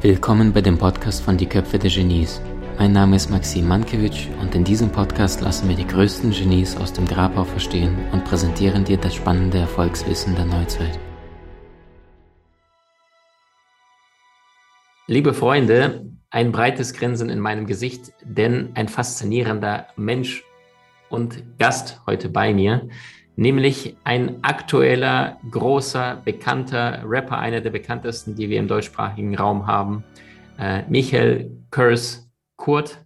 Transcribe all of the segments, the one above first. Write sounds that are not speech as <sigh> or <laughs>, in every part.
Willkommen bei dem Podcast von Die Köpfe der Genies. Mein Name ist Maxim Mankewitsch und in diesem Podcast lassen wir die größten Genies aus dem Grabau verstehen und präsentieren dir das spannende Erfolgswissen der Neuzeit. Liebe Freunde, ein breites Grinsen in meinem Gesicht, denn ein faszinierender Mensch und Gast heute bei mir, nämlich ein aktueller, großer, bekannter Rapper, einer der bekanntesten, die wir im deutschsprachigen Raum haben, äh, Michael Kurs Kurt.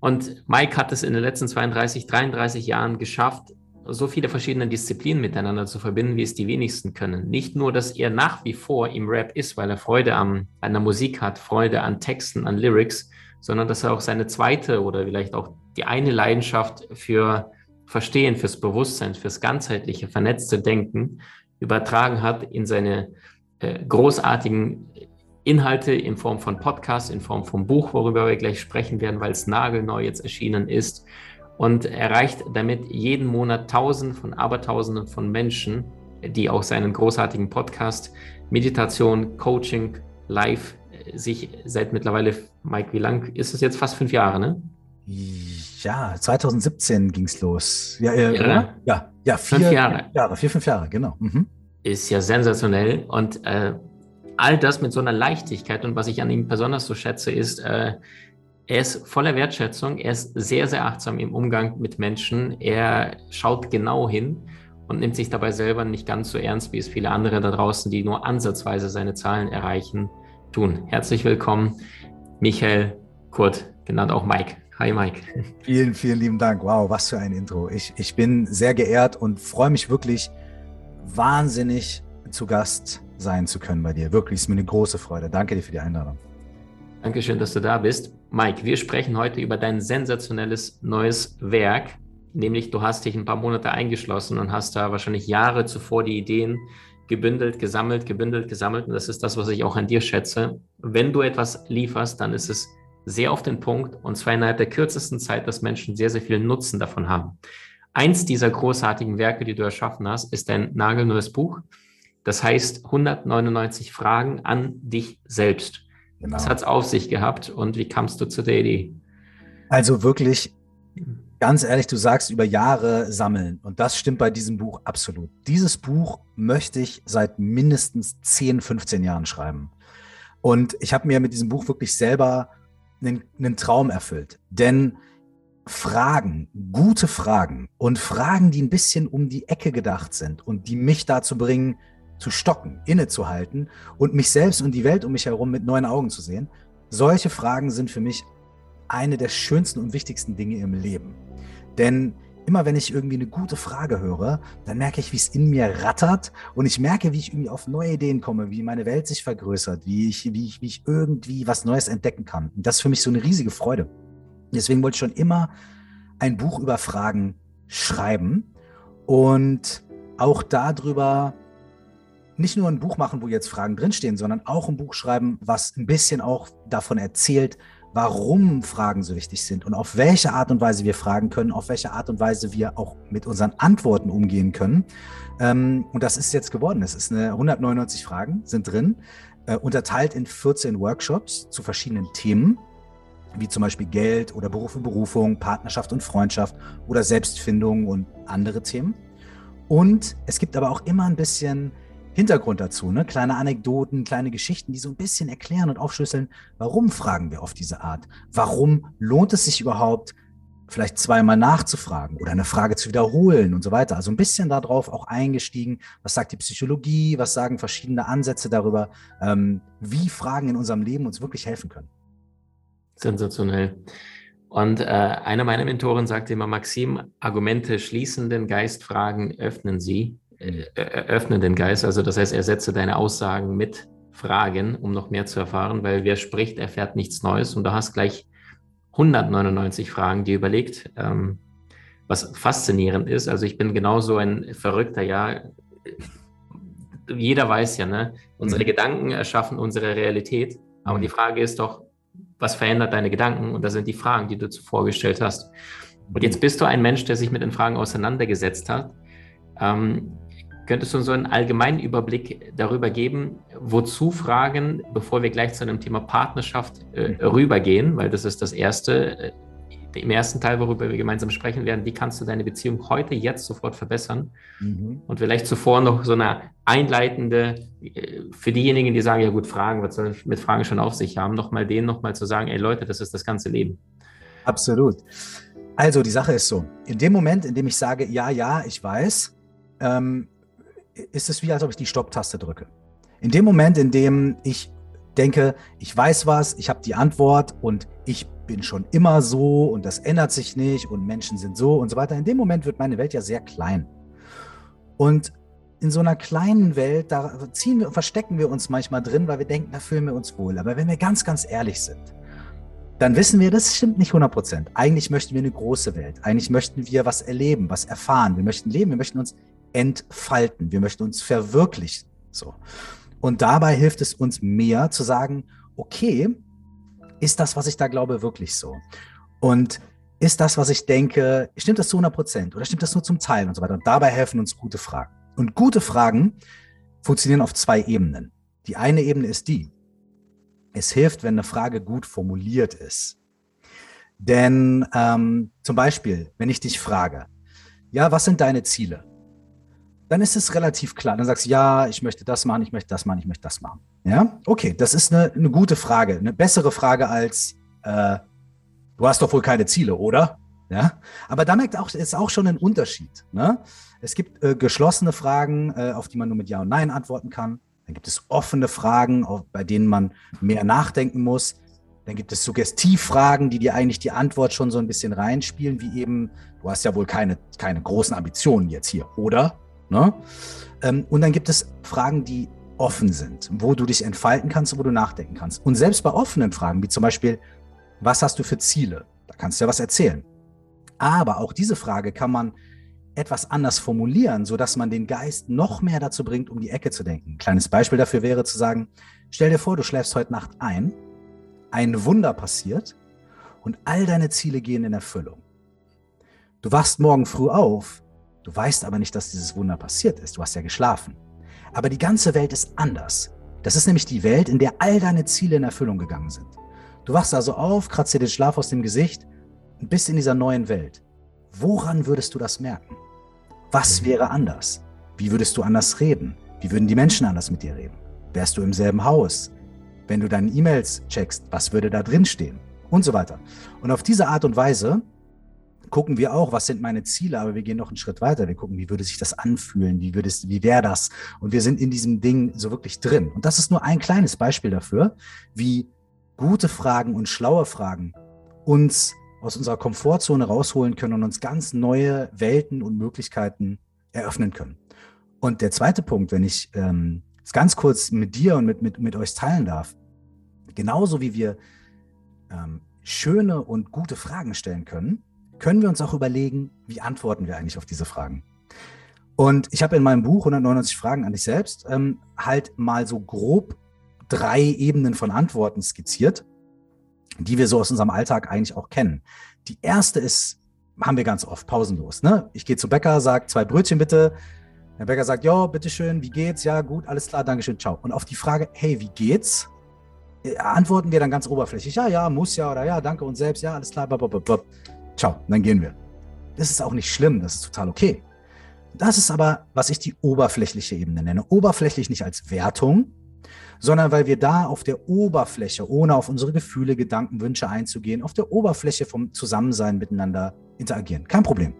Und Mike hat es in den letzten 32, 33 Jahren geschafft, so viele verschiedene Disziplinen miteinander zu verbinden, wie es die wenigsten können. Nicht nur, dass er nach wie vor im Rap ist, weil er Freude an, an der Musik hat, Freude an Texten, an Lyrics, sondern dass er auch seine zweite oder vielleicht auch die eine Leidenschaft für Verstehen, fürs Bewusstsein, fürs ganzheitliche, vernetzte Denken übertragen hat in seine äh, großartigen Inhalte in Form von Podcast, in Form von Buch, worüber wir gleich sprechen werden, weil es nagelneu jetzt erschienen ist und erreicht damit jeden Monat Tausende von Abertausenden von Menschen, die auch seinen großartigen Podcast Meditation, Coaching, Live äh, sich seit mittlerweile, Mike, wie lang ist es jetzt? Fast fünf Jahre, ne? Ja, 2017 ging es los. Ja, äh, ja, ja, ja, vier fünf Jahre. Jahre. Vier, fünf Jahre, genau. Mhm. Ist ja sensationell. Und äh, all das mit so einer Leichtigkeit. Und was ich an ihm besonders so schätze, ist, äh, er ist voller Wertschätzung, er ist sehr, sehr achtsam im Umgang mit Menschen. Er schaut genau hin und nimmt sich dabei selber nicht ganz so ernst, wie es viele andere da draußen, die nur ansatzweise seine Zahlen erreichen, tun. Herzlich willkommen, Michael Kurt, genannt auch Mike. Hi Mike. <laughs> Vielen, vielen lieben Dank. Wow, was für ein Intro. Ich, ich bin sehr geehrt und freue mich wirklich wahnsinnig zu Gast sein zu können bei dir. Wirklich, ist mir eine große Freude. Danke dir für die Einladung. Dankeschön, dass du da bist. Mike, wir sprechen heute über dein sensationelles neues Werk, nämlich du hast dich ein paar Monate eingeschlossen und hast da wahrscheinlich Jahre zuvor die Ideen gebündelt, gesammelt, gebündelt, gesammelt. Und das ist das, was ich auch an dir schätze. Wenn du etwas lieferst, dann ist es sehr auf den Punkt und zwar innerhalb der kürzesten Zeit, dass Menschen sehr, sehr viel Nutzen davon haben. Eins dieser großartigen Werke, die du erschaffen hast, ist ein nagelneues Buch. Das heißt 199 Fragen an dich selbst. Genau. Was hat es auf sich gehabt und wie kamst du zu der Idee? Also wirklich, ganz ehrlich, du sagst über Jahre sammeln und das stimmt bei diesem Buch absolut. Dieses Buch möchte ich seit mindestens 10, 15 Jahren schreiben. Und ich habe mir mit diesem Buch wirklich selber einen, Traum erfüllt. Denn Fragen, gute Fragen und Fragen, die ein bisschen um die Ecke gedacht sind und die mich dazu bringen, zu stocken, innezuhalten und mich selbst und die Welt um mich herum mit neuen Augen zu sehen, solche Fragen sind für mich eine der schönsten und wichtigsten Dinge im Leben. Denn immer wenn ich irgendwie eine gute Frage höre, dann merke ich, wie es in mir rattert und ich merke, wie ich irgendwie auf neue Ideen komme, wie meine Welt sich vergrößert, wie ich, wie ich, wie ich irgendwie was Neues entdecken kann. Und das ist für mich so eine riesige Freude. Deswegen wollte ich schon immer ein Buch über Fragen schreiben und auch darüber nicht nur ein Buch machen, wo jetzt Fragen drinstehen, sondern auch ein Buch schreiben, was ein bisschen auch davon erzählt, warum Fragen so wichtig sind und auf welche Art und Weise wir fragen können, auf welche Art und Weise wir auch mit unseren Antworten umgehen können. Ähm, und das ist jetzt geworden. Es ist eine 199 Fragen sind drin, äh, unterteilt in 14 Workshops zu verschiedenen Themen wie zum Beispiel Geld oder Beruf und Berufung, Partnerschaft und Freundschaft oder Selbstfindung und andere Themen. Und es gibt aber auch immer ein bisschen Hintergrund dazu, ne? kleine Anekdoten, kleine Geschichten, die so ein bisschen erklären und aufschlüsseln, warum fragen wir auf diese Art? Warum lohnt es sich überhaupt, vielleicht zweimal nachzufragen oder eine Frage zu wiederholen und so weiter. Also ein bisschen darauf auch eingestiegen, was sagt die Psychologie, was sagen verschiedene Ansätze darüber, ähm, wie Fragen in unserem Leben uns wirklich helfen können. Sensationell. Und äh, einer meiner Mentoren sagte immer, Maxim, Argumente schließen den Geist, Fragen öffnen sie. Äh, öffne den Geist. Also das heißt, ersetze deine Aussagen mit Fragen, um noch mehr zu erfahren, weil wer spricht, erfährt nichts Neues. Und du hast gleich 199 Fragen, die überlegt, ähm, was faszinierend ist. Also ich bin genauso ein Verrückter, ja. Jeder weiß ja, ne? Unsere mhm. Gedanken erschaffen unsere Realität. Aber mhm. die Frage ist doch, was verändert deine Gedanken? Und das sind die Fragen, die du zuvor gestellt hast. Und jetzt bist du ein Mensch, der sich mit den Fragen auseinandergesetzt hat Ähm, könntest du so einen allgemeinen Überblick darüber geben, wozu Fragen, bevor wir gleich zu einem Thema Partnerschaft äh, mhm. rübergehen, weil das ist das erste, äh, im ersten Teil, worüber wir gemeinsam sprechen werden, wie kannst du deine Beziehung heute, jetzt sofort verbessern? Mhm. Und vielleicht zuvor noch so eine einleitende, äh, für diejenigen, die sagen, ja gut, Fragen, was soll mit Fragen schon auf sich haben, nochmal denen nochmal zu sagen, ey Leute, das ist das ganze Leben. Absolut. Also die Sache ist so, in dem Moment, in dem ich sage, ja, ja, ich weiß, ähm, ist es wie, als ob ich die Stopptaste drücke. In dem Moment, in dem ich denke, ich weiß was, ich habe die Antwort und ich bin schon immer so und das ändert sich nicht und Menschen sind so und so weiter. In dem Moment wird meine Welt ja sehr klein. Und in so einer kleinen Welt, da ziehen wir, verstecken wir uns manchmal drin, weil wir denken, da fühlen wir uns wohl. Aber wenn wir ganz, ganz ehrlich sind, dann wissen wir, das stimmt nicht 100 Prozent. Eigentlich möchten wir eine große Welt. Eigentlich möchten wir was erleben, was erfahren. Wir möchten leben, wir möchten uns entfalten. Wir möchten uns verwirklichen. So. Und dabei hilft es uns mehr zu sagen, okay, ist das, was ich da glaube, wirklich so? Und ist das, was ich denke, stimmt das zu 100 Prozent oder stimmt das nur zum Teil und so weiter? Und dabei helfen uns gute Fragen. Und gute Fragen funktionieren auf zwei Ebenen. Die eine Ebene ist die, es hilft, wenn eine Frage gut formuliert ist. Denn ähm, zum Beispiel, wenn ich dich frage, ja, was sind deine Ziele? Dann ist es relativ klar. Dann sagst du, ja, ich möchte das machen, ich möchte das machen, ich möchte das machen. Ja, okay, das ist eine, eine gute Frage, eine bessere Frage als, äh, du hast doch wohl keine Ziele, oder? Ja, aber da merkt auch, ist auch schon ein Unterschied. Ne? Es gibt äh, geschlossene Fragen, äh, auf die man nur mit Ja und Nein antworten kann. Dann gibt es offene Fragen, auf, bei denen man mehr nachdenken muss. Dann gibt es Suggestivfragen, die dir eigentlich die Antwort schon so ein bisschen reinspielen, wie eben, du hast ja wohl keine, keine großen Ambitionen jetzt hier, oder? Ne? Ähm, und dann gibt es Fragen, die offen sind, wo du dich entfalten kannst und wo du nachdenken kannst. Und selbst bei offenen Fragen, wie zum Beispiel, was hast du für Ziele? Da kannst du ja was erzählen. Aber auch diese Frage kann man etwas anders formulieren, sodass man den Geist noch mehr dazu bringt, um die Ecke zu denken. Ein kleines Beispiel dafür wäre zu sagen, stell dir vor, du schläfst heute Nacht ein, ein Wunder passiert und all deine Ziele gehen in Erfüllung. Du wachst morgen früh auf Du weißt aber nicht, dass dieses Wunder passiert ist. Du hast ja geschlafen. Aber die ganze Welt ist anders. Das ist nämlich die Welt, in der all deine Ziele in Erfüllung gegangen sind. Du wachst also auf, kratzt dir den Schlaf aus dem Gesicht und bist in dieser neuen Welt. Woran würdest du das merken? Was mhm. wäre anders? Wie würdest du anders reden? Wie würden die Menschen anders mit dir reden? Wärst du im selben Haus? Wenn du deine E-Mails checkst, was würde da drin stehen? Und so weiter. Und auf diese Art und Weise gucken wir auch, was sind meine Ziele, aber wir gehen noch einen Schritt weiter. Wir gucken, wie würde sich das anfühlen, wie würde es, wie wäre das? Und wir sind in diesem Ding so wirklich drin. Und das ist nur ein kleines Beispiel dafür, wie gute Fragen und schlaue Fragen uns aus unserer Komfortzone rausholen können und uns ganz neue Welten und Möglichkeiten eröffnen können. Und der zweite Punkt, wenn ich ähm, es ganz kurz mit dir und mit, mit, mit euch teilen darf, genauso wie wir ähm, schöne und gute Fragen stellen können, können wir uns auch überlegen, wie antworten wir eigentlich auf diese Fragen. Und ich habe in meinem Buch 199 Fragen an dich selbst ähm, halt mal so grob drei Ebenen von Antworten skizziert, die wir so aus unserem Alltag eigentlich auch kennen. Die erste ist, haben wir ganz oft, pausenlos. Ne? Ich gehe zu Bäcker, sage zwei Brötchen bitte. Der Bäcker sagt, ja, bitteschön, wie geht's? Ja, gut, alles klar, Dankeschön, ciao. Und auf die Frage, hey, wie geht's? Äh, antworten wir dann ganz oberflächlich, ja, ja, muss ja oder ja, danke und selbst, ja, alles klar, blablabla. Ciao, dann gehen wir. Das ist auch nicht schlimm, das ist total okay. Das ist aber, was ich die oberflächliche Ebene nenne. Oberflächlich nicht als Wertung, sondern weil wir da auf der Oberfläche, ohne auf unsere Gefühle, Gedanken, Wünsche einzugehen, auf der Oberfläche vom Zusammensein miteinander interagieren. Kein Problem.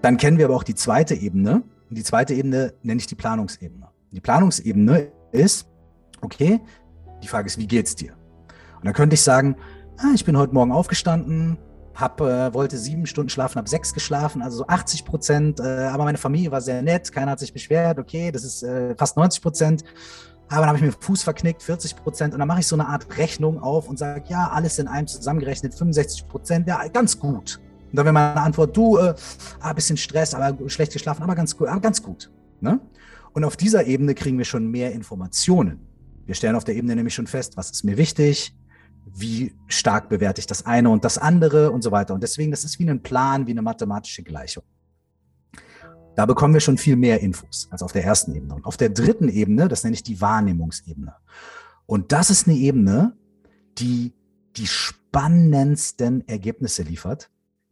Dann kennen wir aber auch die zweite Ebene. Und die zweite Ebene nenne ich die Planungsebene. Die Planungsebene ist, okay, die Frage ist, wie geht's dir? Und dann könnte ich sagen, ah, ich bin heute Morgen aufgestanden, hab, äh, wollte sieben Stunden schlafen, habe sechs geschlafen, also so 80 Prozent. Äh, aber meine Familie war sehr nett, keiner hat sich beschwert. Okay, das ist äh, fast 90 Prozent. Aber dann habe ich mir Fuß verknickt, 40 Prozent. Und dann mache ich so eine Art Rechnung auf und sage, ja, alles in einem zusammengerechnet, 65 Prozent, ja, ganz gut. Und dann wäre meine Antwort, du, äh, ah, bisschen Stress, aber schlecht geschlafen, aber ganz gut, aber ganz gut. Ne? Und auf dieser Ebene kriegen wir schon mehr Informationen. Wir stellen auf der Ebene nämlich schon fest, was ist mir wichtig, wie stark bewerte ich das eine und das andere und so weiter. Und deswegen, das ist wie ein Plan, wie eine mathematische Gleichung. Da bekommen wir schon viel mehr Infos als auf der ersten Ebene. Und auf der dritten Ebene, das nenne ich die Wahrnehmungsebene. Und das ist eine Ebene, die die spannendsten Ergebnisse liefert,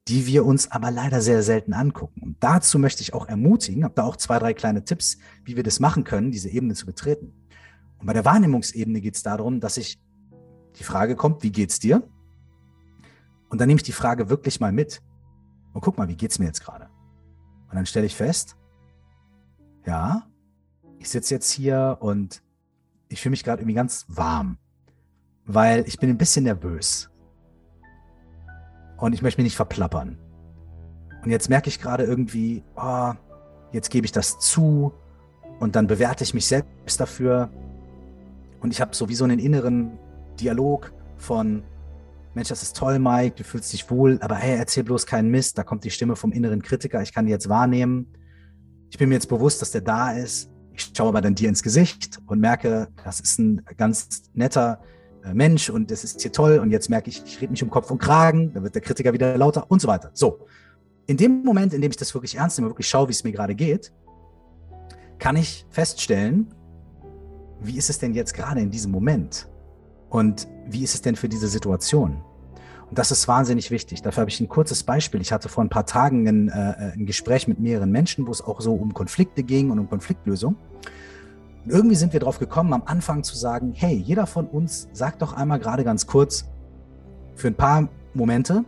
die wir uns aber leider sehr selten angucken. Und dazu möchte ich auch ermutigen, habe da auch zwei, drei kleine Tipps, wie wir das machen können, diese Ebene zu betreten. Und bei der Wahrnehmungsebene geht es darum, dass ich die Frage kommt, wie geht's dir? Und dann nehme ich die Frage wirklich mal mit. Und guck mal, wie geht's mir jetzt gerade? Und dann stelle ich fest, ja, ich sitze jetzt hier und ich fühle mich gerade irgendwie ganz warm, weil ich bin ein bisschen nervös. Und ich möchte mich nicht verplappern. Und jetzt merke ich gerade irgendwie, oh, jetzt gebe ich das zu und dann bewerte ich mich selbst dafür. Und ich habe sowieso einen inneren Dialog von, Mensch, das ist toll, Mike, du fühlst dich wohl, aber hey, erzähl bloß keinen Mist. Da kommt die Stimme vom inneren Kritiker, ich kann die jetzt wahrnehmen. Ich bin mir jetzt bewusst, dass der da ist. Ich schaue aber dann dir ins Gesicht und merke, das ist ein ganz netter äh, Mensch und das ist hier toll. Und jetzt merke ich, ich rede mich um Kopf und Kragen, dann wird der Kritiker wieder lauter und so weiter. So. In dem Moment, in dem ich das wirklich ernst nehme, wirklich schaue, wie es mir gerade geht, kann ich feststellen, wie ist es denn jetzt gerade in diesem Moment? Und wie ist es denn für diese Situation? Und das ist wahnsinnig wichtig. Dafür habe ich ein kurzes Beispiel. Ich hatte vor ein paar Tagen ein, äh, ein Gespräch mit mehreren Menschen, wo es auch so um Konflikte ging und um Konfliktlösung. Und irgendwie sind wir darauf gekommen, am Anfang zu sagen, hey, jeder von uns sagt doch einmal gerade ganz kurz für ein paar Momente,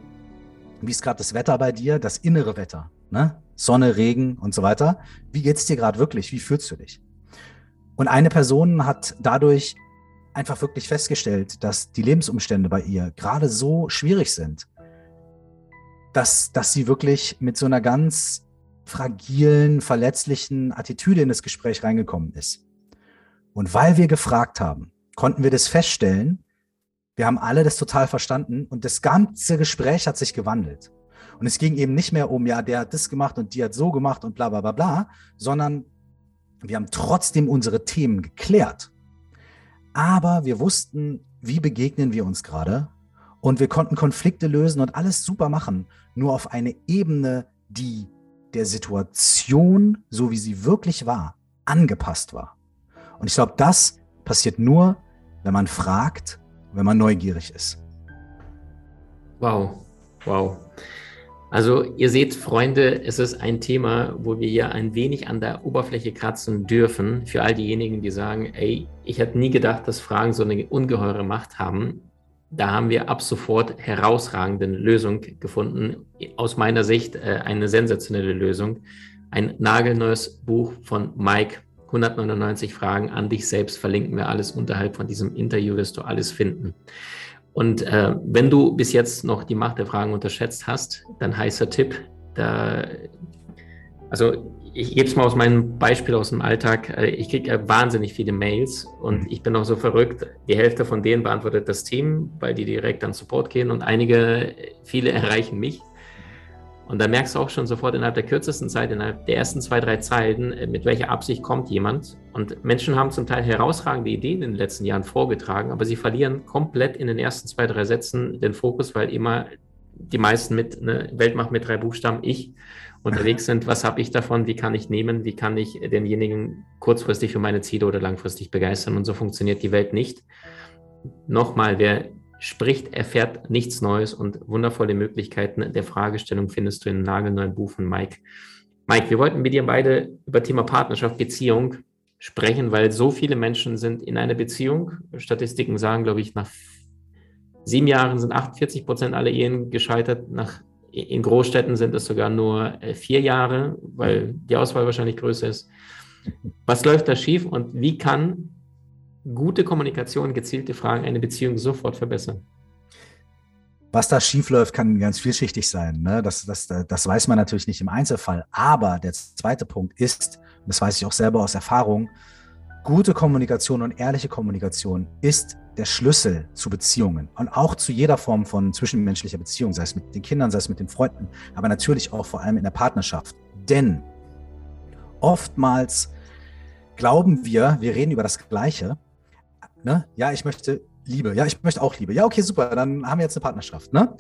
wie ist gerade das Wetter bei dir, das innere Wetter, ne? Sonne, Regen und so weiter. Wie geht es dir gerade wirklich? Wie fühlst du dich? Und eine Person hat dadurch einfach wirklich festgestellt, dass die Lebensumstände bei ihr gerade so schwierig sind, dass, dass sie wirklich mit so einer ganz fragilen, verletzlichen Attitüde in das Gespräch reingekommen ist. Und weil wir gefragt haben, konnten wir das feststellen. Wir haben alle das total verstanden und das ganze Gespräch hat sich gewandelt. Und es ging eben nicht mehr um, ja, der hat das gemacht und die hat so gemacht und bla bla bla bla, sondern wir haben trotzdem unsere Themen geklärt. Aber wir wussten, wie begegnen wir uns gerade und wir konnten Konflikte lösen und alles super machen, nur auf eine Ebene, die der Situation, so wie sie wirklich war, angepasst war. Und ich glaube, das passiert nur, wenn man fragt, wenn man neugierig ist. Wow, wow. Also ihr seht, Freunde, es ist ein Thema, wo wir ja ein wenig an der Oberfläche kratzen dürfen. Für all diejenigen, die sagen, ey, ich hätte nie gedacht, dass Fragen so eine ungeheure Macht haben. Da haben wir ab sofort herausragende Lösung gefunden. Aus meiner Sicht äh, eine sensationelle Lösung. Ein nagelneues Buch von Mike 199 Fragen an dich selbst verlinken wir alles unterhalb von diesem Interview, wirst du alles finden. Und äh, wenn du bis jetzt noch die Macht der Fragen unterschätzt hast, dann heißer Tipp, da, also ich gebe es mal aus meinem Beispiel aus dem Alltag. Äh, ich kriege äh, wahnsinnig viele Mails und mhm. ich bin auch so verrückt. Die Hälfte von denen beantwortet das Team, weil die direkt an Support gehen und einige, viele <laughs> erreichen mich. Und da merkst du auch schon sofort innerhalb der kürzesten Zeit, innerhalb der ersten zwei, drei Zeilen, äh, mit welcher Absicht kommt jemand. Und Menschen haben zum Teil herausragende Ideen in den letzten Jahren vorgetragen, aber sie verlieren komplett in den ersten zwei, drei Sätzen den Fokus, weil immer die meisten mit ne, Weltmacht mit drei Buchstaben ich unterwegs <laughs> sind. Was habe ich davon? Wie kann ich nehmen? Wie kann ich denjenigen kurzfristig für meine Ziele oder langfristig begeistern? Und so funktioniert die Welt nicht. Nochmal, wer spricht, erfährt nichts Neues und wundervolle Möglichkeiten der Fragestellung findest du in einem nagelneuen Buch von Mike. Mike, wir wollten mit dir beide über Thema Partnerschaft, Beziehung sprechen, weil so viele Menschen sind in einer Beziehung. Statistiken sagen, glaube ich, nach sieben Jahren sind 48 Prozent aller Ehen gescheitert. Nach, in Großstädten sind es sogar nur äh, vier Jahre, weil die Auswahl wahrscheinlich größer ist. Was läuft da schief und wie kann gute Kommunikation, gezielte Fragen eine Beziehung sofort verbessern. Was da schiefläuft, kann ganz vielschichtig sein. Ne? Das, das, das weiß man natürlich nicht im Einzelfall. Aber der zweite Punkt ist, und das weiß ich auch selber aus Erfahrung, gute Kommunikation und ehrliche Kommunikation ist der Schlüssel zu Beziehungen und auch zu jeder Form von zwischenmenschlicher Beziehung, sei es mit den Kindern, sei es mit den Freunden, aber natürlich auch vor allem in der Partnerschaft. Denn oftmals glauben wir, wir reden über das Gleiche, Ne? Ja, ich möchte Liebe. Ja, ich möchte auch Liebe. Ja, okay, super. Dann haben wir jetzt eine Partnerschaft. Ne?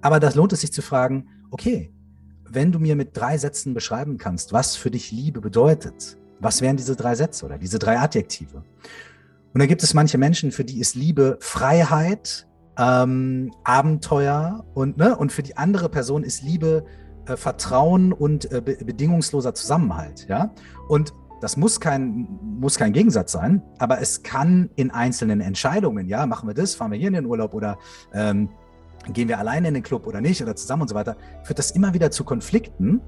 Aber das lohnt es sich zu fragen, okay, wenn du mir mit drei Sätzen beschreiben kannst, was für dich Liebe bedeutet, was wären diese drei Sätze oder diese drei Adjektive? Und da gibt es manche Menschen, für die ist Liebe Freiheit, ähm, Abenteuer und, ne, und für die andere Person ist Liebe äh, Vertrauen und äh, be bedingungsloser Zusammenhalt. Ja? Und das muss kein, muss kein Gegensatz sein, aber es kann in einzelnen Entscheidungen, ja, machen wir das, fahren wir hier in den Urlaub oder ähm, gehen wir alleine in den Club oder nicht oder zusammen und so weiter, führt das immer wieder zu Konflikten,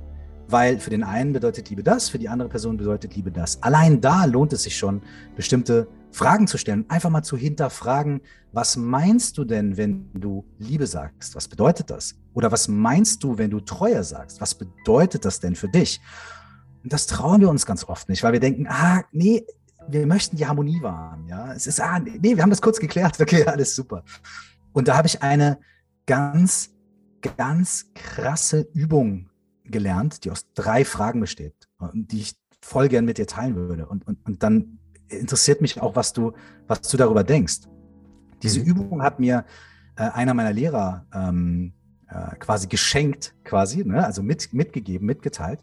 weil für den einen bedeutet Liebe das, für die andere Person bedeutet Liebe das. Allein da lohnt es sich schon, bestimmte Fragen zu stellen, einfach mal zu hinterfragen, was meinst du denn, wenn du Liebe sagst? Was bedeutet das? Oder was meinst du, wenn du Treue sagst? Was bedeutet das denn für dich? Und das trauen wir uns ganz oft nicht, weil wir denken, ah, nee, wir möchten die Harmonie wahren. Ja, es ist, ah, nee, wir haben das kurz geklärt. <laughs> Okay, alles super. Und da habe ich eine ganz, ganz krasse Übung gelernt, die aus drei Fragen besteht und die ich voll gern mit dir teilen würde. Und, und, und dann interessiert mich auch, was du, was du darüber denkst. Diese mhm. Übung hat mir äh, einer meiner Lehrer ähm, äh, quasi geschenkt, quasi, ne? also mit, mitgegeben, mitgeteilt.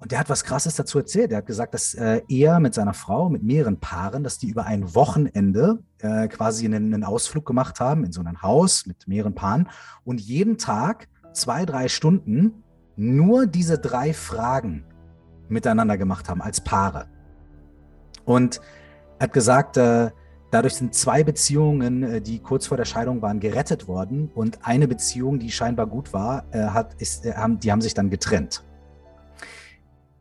Und der hat was Krasses dazu erzählt. Er hat gesagt, dass äh, er mit seiner Frau, mit mehreren Paaren, dass die über ein Wochenende äh, quasi einen, einen, Ausflug gemacht haben in so ein Haus mit mehreren Paaren und jeden Tag zwei, drei Stunden nur diese drei Fragen miteinander gemacht haben als Paare. Und er hat gesagt, äh, dadurch sind zwei Beziehungen, äh, die kurz vor der Scheidung waren, gerettet worden. Und eine Beziehung, die scheinbar gut war, äh, hat, ist, die haben sich dann getrennt.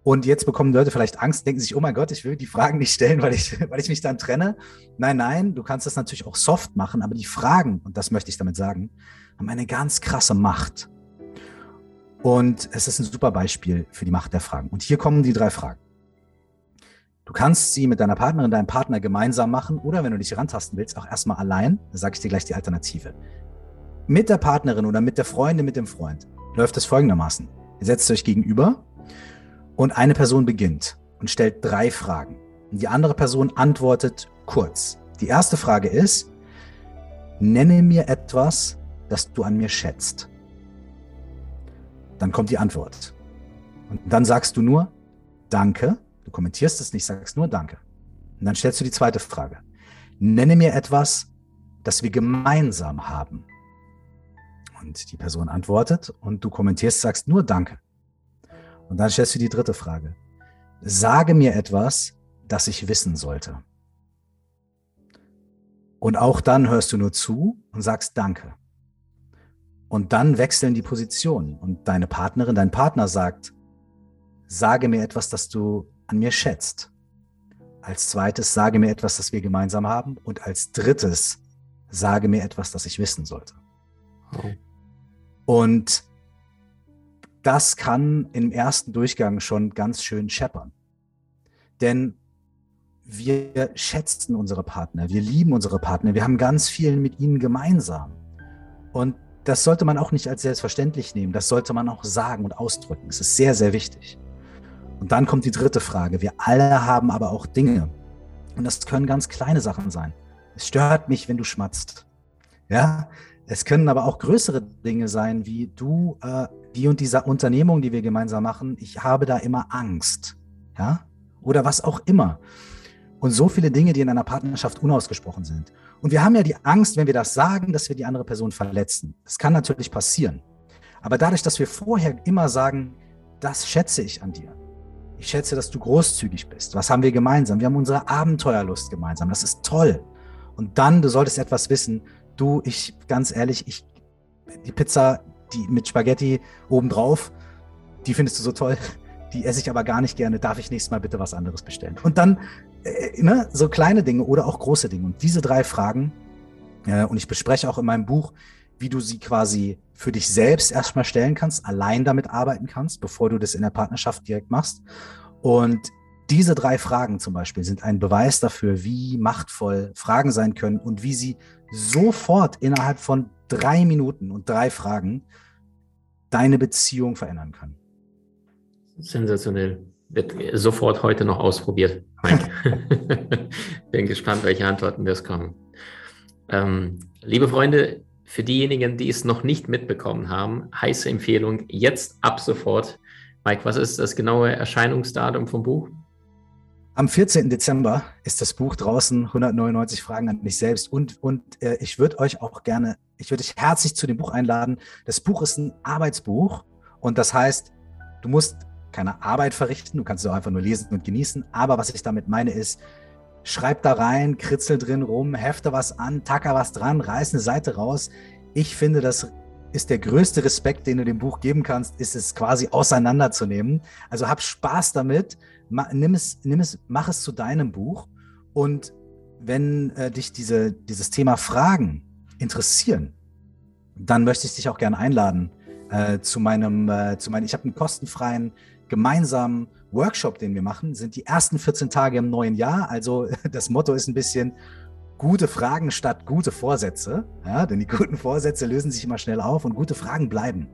Und jetzt bekommen Leute vielleicht Angst, denken sich, oh mein Gott, ich will die Fragen nicht stellen, weil ich, <laughs> weil ich mich dann trenne. Nein, nein, du kannst das natürlich auch soft machen, aber die Fragen, und das möchte ich damit sagen, haben eine ganz krasse Macht. Und es ist ein super Beispiel für die Macht der Fragen. Und hier kommen die drei Fragen. Du kannst sie mit deiner Partnerin, deinem Partner gemeinsam machen oder wenn du dich rantasten willst, auch erstmal allein. Da sage ich dir gleich die Alternative. Mit der Partnerin oder mit der Freundin, mit dem Freund läuft es folgendermaßen. Ihr setzt euch gegenüber und eine Person beginnt und stellt drei Fragen. Und die andere Person antwortet kurz. Die erste Frage ist, nenne mir etwas, das du an mir schätzt. Dann kommt die Antwort. Und dann sagst du nur, danke Du kommentierst es nicht, sagst nur Danke. Und dann stellst du die zweite Frage. Nenne mir etwas, das wir gemeinsam haben. Und die Person antwortet und du kommentierst, sagst nur Danke. Und dann stellst du die dritte Frage. Sage mir etwas, das ich wissen sollte. Und auch dann hörst du nur zu und sagst Danke. Und dann wechseln die Positionen und deine Partnerin, dein Partner sagt, sage mir etwas, das du an mir schätzt. Als zweites, sage mir etwas, das wir gemeinsam haben. Und als drittes, sage mir etwas, das ich wissen sollte. Oh. Und das kann im ersten Durchgang schon ganz schön scheppern. Denn wir schätzen unsere Partner, wir lieben unsere Partner, wir haben ganz viel mit ihnen gemeinsam. Und das sollte man auch nicht als selbstverständlich nehmen, das sollte man auch sagen und ausdrücken. Es ist sehr, sehr wichtig. Und dann kommt die dritte Frage. Wir alle haben aber auch Dinge. Und das können ganz kleine Sachen sein. Es stört mich, wenn du schmatzt. Ja, es können aber auch größere Dinge sein, wie du, äh, die und diese Unternehmung, die wir gemeinsam machen, ich habe da immer Angst. Ja, oder was auch immer. Und so viele Dinge, die in einer Partnerschaft unausgesprochen sind. Und wir haben ja die Angst, wenn wir das sagen, dass wir die andere Person verletzen. Das kann natürlich passieren. Aber dadurch, dass wir vorher immer sagen, das schätze ich an dir, ich schätze, dass du großzügig bist. Was haben wir gemeinsam? Wir haben unsere Abenteuerlust gemeinsam. Das ist toll. Und dann, du solltest etwas wissen. Du, ich, ganz ehrlich, ich, die Pizza, die mit Spaghetti obendrauf, die findest du so toll. Die esse ich aber gar nicht gerne. Darf ich nächstes Mal bitte was anderes bestellen? Und dann, äh, ne, so kleine Dinge oder auch große Dinge. Und diese drei Fragen, äh, und ich bespreche auch in meinem Buch, wie du sie quasi für dich selbst erstmal stellen kannst, allein damit arbeiten kannst, bevor du das in der Partnerschaft direkt machst. Und diese drei Fragen zum Beispiel sind ein Beweis dafür, wie machtvoll Fragen sein können und wie sie sofort innerhalb von drei Minuten und drei Fragen deine Beziehung verändern können. Sensationell. Wird sofort heute noch ausprobiert. <laughs> Bin gespannt, welche Antworten das kommen. Ähm, liebe Freunde, für diejenigen, die es noch nicht mitbekommen haben, heiße Empfehlung jetzt ab sofort. Mike, was ist das genaue Erscheinungsdatum vom Buch? Am 14. Dezember ist das Buch draußen, 199 Fragen an mich selbst. Und, und äh, ich würde euch auch gerne, ich würde dich herzlich zu dem Buch einladen. Das Buch ist ein Arbeitsbuch und das heißt, du musst keine Arbeit verrichten, du kannst es auch einfach nur lesen und genießen. Aber was ich damit meine ist, schreib da rein, kritzel drin rum, hefte was an, tacker was dran, reiß eine Seite raus. Ich finde, das ist der größte Respekt, den du dem Buch geben kannst, ist es quasi auseinanderzunehmen. Also hab Spaß damit, nimm es, nimm es, mach es zu deinem Buch und wenn äh, dich diese, dieses Thema Fragen interessieren, dann möchte ich dich auch gerne einladen äh, zu meinem, äh, zu meinem, ich habe einen kostenfreien gemeinsamen Workshop, den wir machen, sind die ersten 14 Tage im neuen Jahr. Also <laughs> das Motto ist ein bisschen gute Fragen statt gute Vorsätze. Ja, denn die guten Vorsätze lösen sich immer schnell auf und gute Fragen bleiben.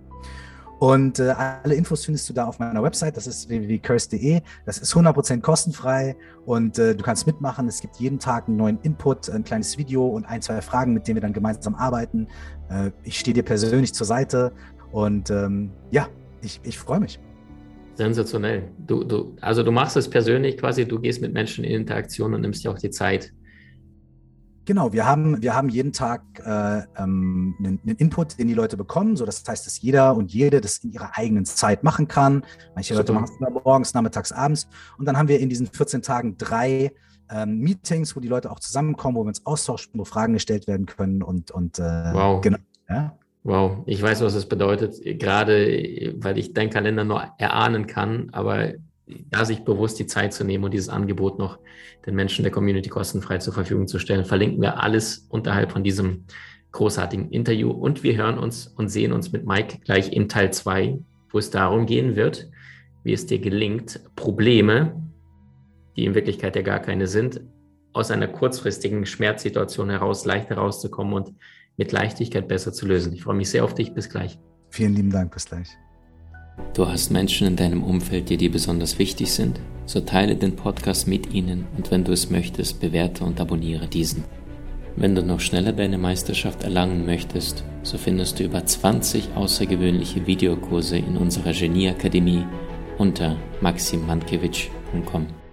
Und äh, alle Infos findest du da auf meiner Website, das ist www.curse.de. Das ist 100% kostenfrei und äh, du kannst mitmachen. Es gibt jeden Tag einen neuen Input, ein kleines Video und ein, zwei Fragen, mit denen wir dann gemeinsam arbeiten. Äh, ich stehe dir persönlich zur Seite und ähm, ja, ich, ich freue mich. Sensationell. Du, du, also du machst es persönlich quasi, du gehst mit Menschen in Interaktion und nimmst dir auch die Zeit. Genau, wir haben, wir haben jeden Tag äh, ähm, einen, einen, Input, den die Leute bekommen. So, das heißt, dass jeder und jede das in ihrer eigenen Zeit machen kann. Manche Leute machen es morgens, nachmittags, abends. Und dann haben wir in diesen 14 Tagen drei ähm, Meetings, wo die Leute auch zusammenkommen, wo wir uns austauschen, wo Fragen gestellt werden können und, und äh, wow. genau. Ja. Wow, ich weiß, was es bedeutet, gerade weil ich deinen Kalender nur erahnen kann, aber da sich bewusst die Zeit zu nehmen und dieses Angebot noch den Menschen der Community kostenfrei zur Verfügung zu stellen, verlinken wir alles unterhalb von diesem großartigen Interview und wir hören uns und sehen uns mit Mike gleich in Teil 2, wo es darum gehen wird, wie es dir gelingt, Probleme, die in Wirklichkeit ja gar keine sind, aus einer kurzfristigen Schmerzsituation heraus leicht herauszukommen und mit Leichtigkeit besser zu lösen. Ich freue mich sehr auf dich. Bis gleich. Vielen lieben Dank. Bis gleich. Du hast Menschen in deinem Umfeld, die dir besonders wichtig sind? So teile den Podcast mit ihnen und wenn du es möchtest, bewerte und abonniere diesen. Wenn du noch schneller deine Meisterschaft erlangen möchtest, so findest du über 20 außergewöhnliche Videokurse in unserer Genieakademie unter maximmankiewicz.com.